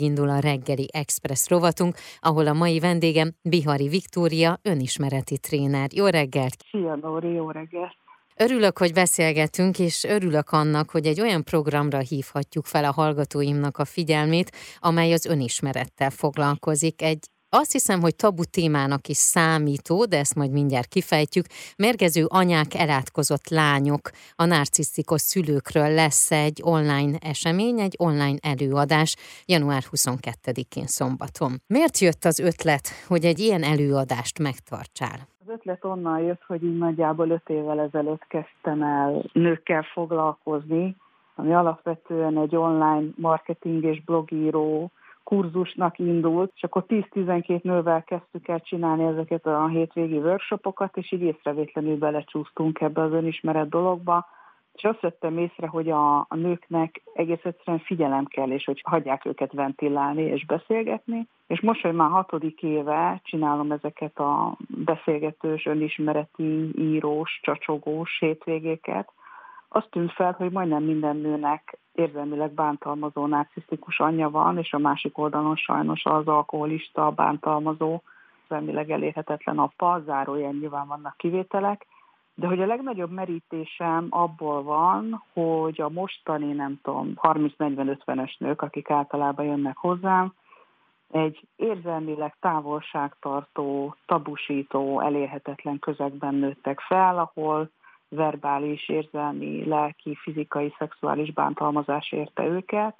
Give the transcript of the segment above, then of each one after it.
Indul a reggeli Express rovatunk, ahol a mai vendégem Bihari Viktória, önismereti tréner. Jó reggelt! Szia, Nóri, jó reggelt! Örülök, hogy beszélgetünk, és örülök annak, hogy egy olyan programra hívhatjuk fel a hallgatóimnak a figyelmét, amely az önismerettel foglalkozik. Egy azt hiszem, hogy tabu témának is számító, de ezt majd mindjárt kifejtjük. Mérgező anyák, elátkozott lányok, a narcisztikus szülőkről lesz egy online esemény, egy online előadás január 22-én szombaton. Miért jött az ötlet, hogy egy ilyen előadást megtartsál? Az ötlet onnan jött, hogy így nagyjából öt évvel ezelőtt kezdtem el nőkkel foglalkozni, ami alapvetően egy online marketing és blogíró kurzusnak indult, és akkor 10-12 nővel kezdtük el csinálni ezeket a hétvégi workshopokat, és így észrevétlenül belecsúsztunk ebbe az önismeret dologba, és azt vettem észre, hogy a, a nőknek egész egyszerűen figyelem kell, és hogy hagyják őket ventilálni és beszélgetni. És most, hogy már hatodik éve csinálom ezeket a beszélgetős, önismereti, írós, csacsogós hétvégéket, azt tűnt fel, hogy majdnem minden nőnek érzelmileg bántalmazó narcisztikus anyja van, és a másik oldalon sajnos az alkoholista, bántalmazó, érzelmileg elérhetetlen apa, zárójel nyilván vannak kivételek, de hogy a legnagyobb merítésem abból van, hogy a mostani, nem tudom, 30-40-50-es nők, akik általában jönnek hozzám, egy érzelmileg távolságtartó, tabusító, elérhetetlen közegben nőttek fel, ahol verbális, érzelmi, lelki, fizikai, szexuális bántalmazás érte őket,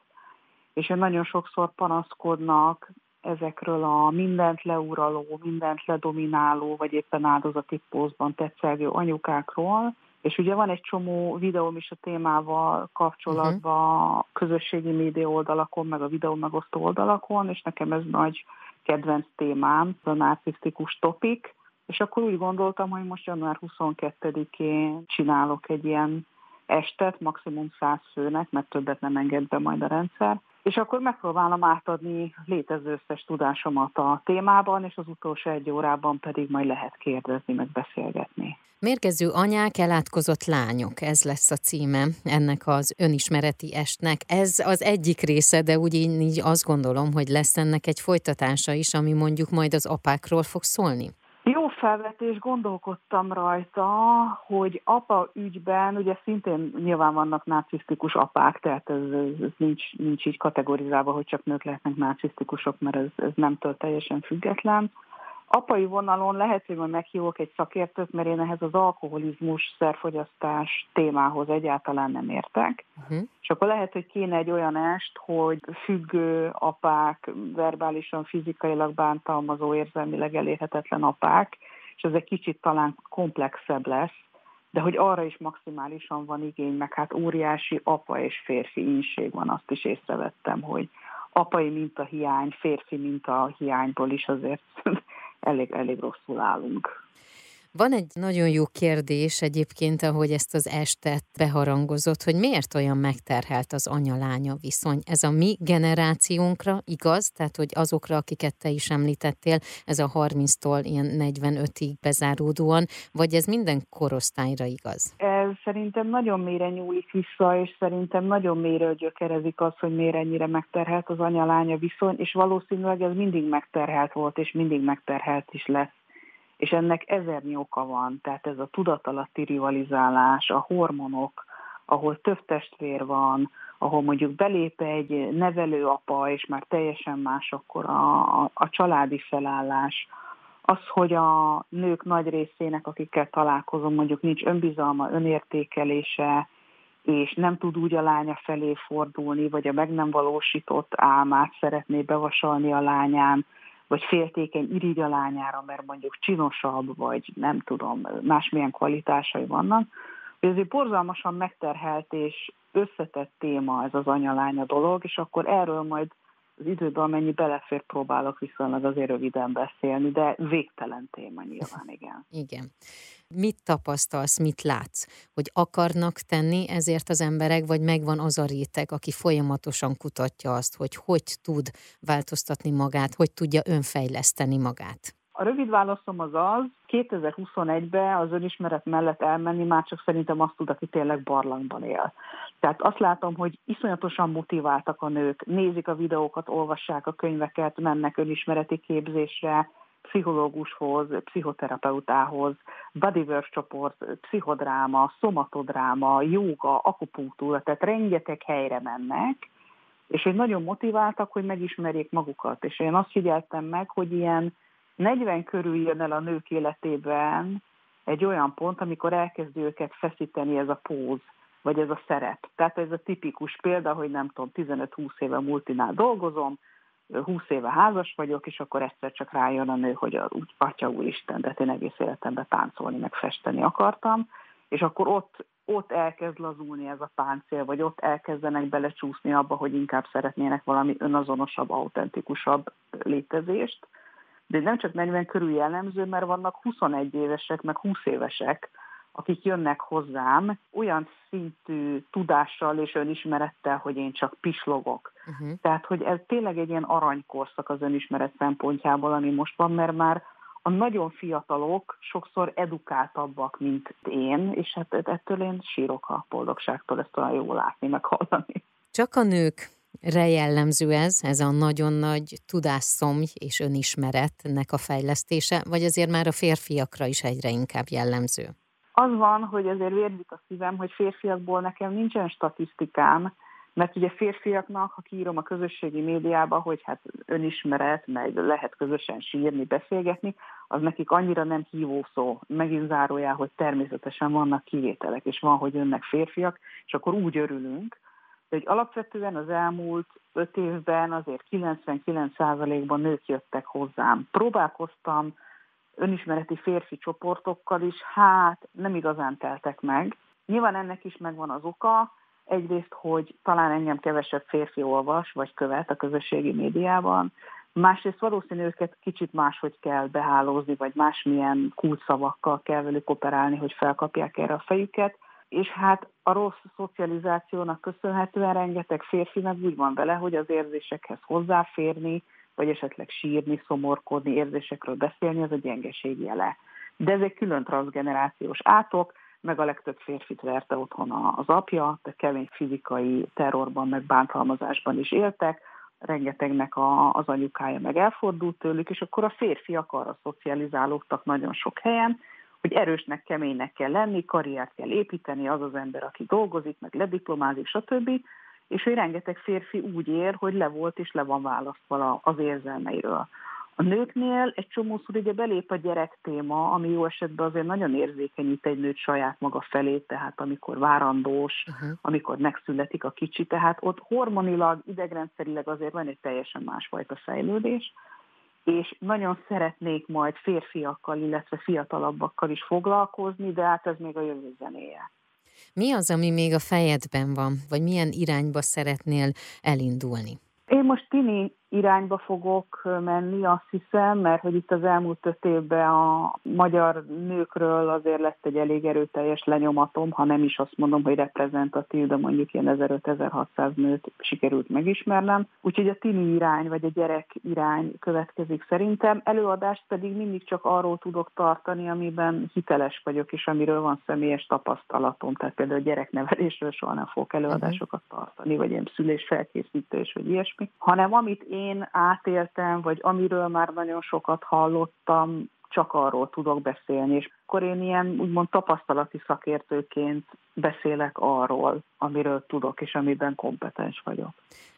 és nagyon sokszor panaszkodnak ezekről a mindent leuraló, mindent ledomináló, vagy éppen áldozati pózban tetszelgő anyukákról, és ugye van egy csomó videóm is a témával kapcsolatban uh-huh. közösségi média oldalakon, meg a videó megosztó oldalakon, és nekem ez nagy kedvenc témám, a narcisztikus topik, és akkor úgy gondoltam, hogy most január 22-én csinálok egy ilyen estet, maximum 100 főnek, mert többet nem enged be majd a rendszer, és akkor megpróbálom átadni létező összes tudásomat a témában, és az utolsó egy órában pedig majd lehet kérdezni, meg beszélgetni. Mérgező anyák, elátkozott lányok, ez lesz a címe ennek az önismereti estnek. Ez az egyik része, de úgy én így azt gondolom, hogy lesz ennek egy folytatása is, ami mondjuk majd az apákról fog szólni. Jó felvetés, gondolkodtam rajta, hogy apa ügyben, ugye szintén nyilván vannak narcisztikus apák, tehát ez, ez, nincs, nincs így kategorizálva, hogy csak nők lehetnek narcisztikusok, mert ez, ez nemtől teljesen független apai vonalon lehet, hogy majd meghívok egy szakértőt, mert én ehhez az alkoholizmus, szerfogyasztás témához egyáltalán nem értek. Uh-huh. És akkor lehet, hogy kéne egy olyan est, hogy függő apák, verbálisan, fizikailag bántalmazó, érzelmileg elérhetetlen apák, és ez egy kicsit talán komplexebb lesz, de hogy arra is maximálisan van igény, meg hát óriási apa és férfi ínség van, azt is észrevettem, hogy apai minta hiány, férfi minta hiányból is azért elég, elég rosszul állunk. Van egy nagyon jó kérdés egyébként, ahogy ezt az estet beharangozott, hogy miért olyan megterhelt az anya-lánya viszony. Ez a mi generációnkra igaz, tehát hogy azokra, akiket te is említettél, ez a 30-tól ilyen 45-ig bezáródóan, vagy ez minden korosztályra igaz? Ez szerintem nagyon mélyre nyúlik vissza, és szerintem nagyon mélyre gyökerezik az, hogy miért ennyire megterhelt az anya-lánya viszony, és valószínűleg ez mindig megterhelt volt, és mindig megterhelt is lesz. És ennek ezernyi oka van, tehát ez a tudatalatti rivalizálás, a hormonok, ahol több testvér van, ahol mondjuk belép egy nevelőapa, és már teljesen más akkor a, a, a családi felállás, az, hogy a nők nagy részének, akikkel találkozom, mondjuk nincs önbizalma, önértékelése, és nem tud úgy a lánya felé fordulni, vagy a meg nem valósított álmát szeretné bevasalni a lányán, vagy féltékeny irigy a lányára, mert mondjuk csinosabb, vagy nem tudom, másmilyen kvalitásai vannak, hogy azért borzalmasan megterhelt és összetett téma ez az anya-lánya dolog, és akkor erről majd az időben, amennyi belefér, próbálok viszonylag azért röviden beszélni, de végtelen téma nyilván, igen. Igen. Mit tapasztalsz, mit látsz? Hogy akarnak tenni ezért az emberek, vagy megvan az a réteg, aki folyamatosan kutatja azt, hogy hogy tud változtatni magát, hogy tudja önfejleszteni magát? A rövid válaszom az az, 2021-ben az önismeret mellett elmenni már csak szerintem azt tud, aki tényleg barlangban él. Tehát azt látom, hogy iszonyatosan motiváltak a nők, nézik a videókat, olvassák a könyveket, mennek önismereti képzésre, pszichológushoz, pszichoterapeutához, bodywork csoport, pszichodráma, szomatodráma, jóga, akupunktúra, tehát rengeteg helyre mennek, és hogy nagyon motiváltak, hogy megismerjék magukat. És én azt figyeltem meg, hogy ilyen 40 körül jön el a nők életében egy olyan pont, amikor elkezd őket feszíteni ez a póz, vagy ez a szerep. Tehát ez a tipikus példa, hogy nem tudom, 15-20 éve multinál dolgozom, 20 éve házas vagyok, és akkor egyszer csak rájön a nő, hogy úgy, atya úristen, de én egész életemben táncolni, meg festeni akartam, és akkor ott, ott elkezd lazulni ez a páncél, vagy ott elkezdenek belecsúszni abba, hogy inkább szeretnének valami önazonosabb, autentikusabb létezést, de nem csak 40 körül jellemző, mert vannak 21 évesek, meg 20 évesek, akik jönnek hozzám olyan szintű tudással és önismerettel, hogy én csak pislogok. Uh-huh. Tehát, hogy ez tényleg egy ilyen aranykorszak az önismeret szempontjából, ami most van, mert már a nagyon fiatalok sokszor edukáltabbak, mint én, és hát ettől én sírok a boldogságtól, ezt olyan jó látni, meg hallani. Csak a nők re jellemző ez, ez a nagyon nagy tudásszomj és önismeretnek a fejlesztése, vagy azért már a férfiakra is egyre inkább jellemző? Az van, hogy azért vérzik a szívem, hogy férfiakból nekem nincsen statisztikám, mert ugye férfiaknak, ha kiírom a közösségi médiába, hogy hát önismeret, meg lehet közösen sírni, beszélgetni, az nekik annyira nem hívó szó. Megint zárójá, hogy természetesen vannak kivételek, és van, hogy önnek férfiak, és akkor úgy örülünk, de hogy alapvetően az elmúlt öt évben azért 99%-ban nők jöttek hozzám. Próbálkoztam önismereti férfi csoportokkal is, hát nem igazán teltek meg. Nyilván ennek is megvan az oka, egyrészt, hogy talán engem kevesebb férfi olvas vagy követ a közösségi médiában, másrészt valószínű őket kicsit máshogy kell behálózni, vagy másmilyen kulcsszavakkal kell velük operálni, hogy felkapják erre a fejüket, és hát a rossz szocializációnak köszönhetően rengeteg férfi meg úgy van vele, hogy az érzésekhez hozzáférni, vagy esetleg sírni, szomorkodni, érzésekről beszélni, az a gyengeség jele. De ez egy külön transgenerációs átok, meg a legtöbb férfit verte otthon az apja, de kemény fizikai terrorban, meg bántalmazásban is éltek, rengetegnek a, az anyukája meg elfordult tőlük, és akkor a férfiak arra szocializálódtak nagyon sok helyen, hogy erősnek, keménynek kell lenni, karriert kell építeni, az az ember, aki dolgozik, meg lediplomázik, stb és hogy rengeteg férfi úgy ér, hogy le volt és le van választva az érzelmeiről. A nőknél egy csomószor ugye belép a gyerek téma, ami jó esetben azért nagyon érzékenyít egy nőt saját maga felé, tehát amikor várandós, uh-huh. amikor megszületik a kicsi, tehát ott hormonilag, idegrendszerileg azért van egy teljesen másfajta fejlődés, és nagyon szeretnék majd férfiakkal, illetve fiatalabbakkal is foglalkozni, de hát ez még a jövő zenéje. Mi az, ami még a fejedben van, vagy milyen irányba szeretnél elindulni? Én most tini irányba fogok menni, azt hiszem, mert hogy itt az elmúlt öt évben a magyar nőkről azért lett egy elég erőteljes lenyomatom, ha nem is azt mondom, hogy reprezentatív, de mondjuk ilyen 1500-1600 nőt sikerült megismernem. Úgyhogy a tini irány, vagy a gyerek irány következik szerintem. Előadást pedig mindig csak arról tudok tartani, amiben hiteles vagyok, és amiről van személyes tapasztalatom. Tehát például gyereknevelésről soha nem fogok előadásokat tartani, vagy ilyen szülés felkészítés, vagy ilyesmi, hanem amit én én átéltem, vagy amiről már nagyon sokat hallottam, csak arról tudok beszélni, és akkor én ilyen úgymond tapasztalati szakértőként beszélek arról, amiről tudok, és amiben kompetens vagyok.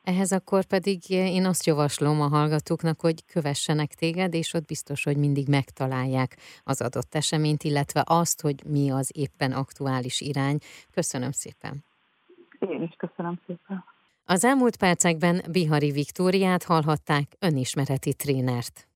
Ehhez akkor pedig én azt javaslom a hallgatóknak, hogy kövessenek téged, és ott biztos, hogy mindig megtalálják az adott eseményt, illetve azt, hogy mi az éppen aktuális irány. Köszönöm szépen! Én is köszönöm szépen! Az elmúlt percekben Bihari Viktóriát hallhatták önismereti trénert.